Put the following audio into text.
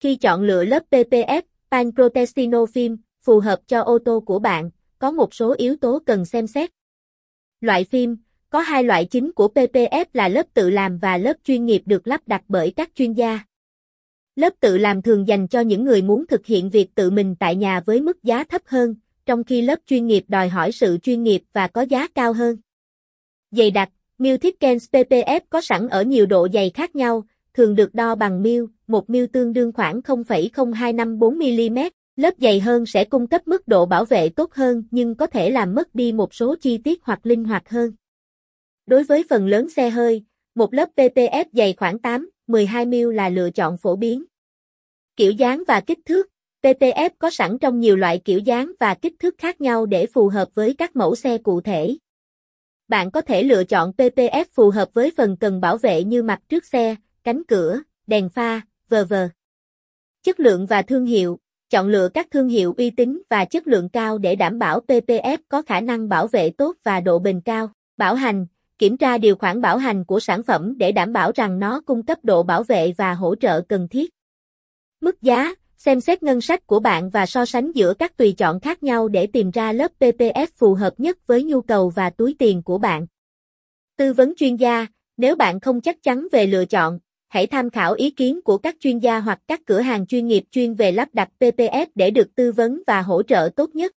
Khi chọn lựa lớp PPF, Panprotestino Film, phù hợp cho ô tô của bạn, có một số yếu tố cần xem xét. Loại phim, có hai loại chính của PPF là lớp tự làm và lớp chuyên nghiệp được lắp đặt bởi các chuyên gia. Lớp tự làm thường dành cho những người muốn thực hiện việc tự mình tại nhà với mức giá thấp hơn, trong khi lớp chuyên nghiệp đòi hỏi sự chuyên nghiệp và có giá cao hơn. Dày đặc, Miltickens PPF có sẵn ở nhiều độ dày khác nhau, thường được đo bằng mil, một mil tương đương khoảng 0,0254mm, lớp dày hơn sẽ cung cấp mức độ bảo vệ tốt hơn nhưng có thể làm mất đi một số chi tiết hoặc linh hoạt hơn. Đối với phần lớn xe hơi, một lớp PPF dày khoảng 8, 12mm là lựa chọn phổ biến. Kiểu dáng và kích thước PPF có sẵn trong nhiều loại kiểu dáng và kích thước khác nhau để phù hợp với các mẫu xe cụ thể. Bạn có thể lựa chọn PPF phù hợp với phần cần bảo vệ như mặt trước xe, cánh cửa, đèn pha, v.v. Chất lượng và thương hiệu Chọn lựa các thương hiệu uy tín và chất lượng cao để đảm bảo PPF có khả năng bảo vệ tốt và độ bền cao. Bảo hành Kiểm tra điều khoản bảo hành của sản phẩm để đảm bảo rằng nó cung cấp độ bảo vệ và hỗ trợ cần thiết. Mức giá Xem xét ngân sách của bạn và so sánh giữa các tùy chọn khác nhau để tìm ra lớp PPF phù hợp nhất với nhu cầu và túi tiền của bạn. Tư vấn chuyên gia, nếu bạn không chắc chắn về lựa chọn, hãy tham khảo ý kiến của các chuyên gia hoặc các cửa hàng chuyên nghiệp chuyên về lắp đặt PPF để được tư vấn và hỗ trợ tốt nhất.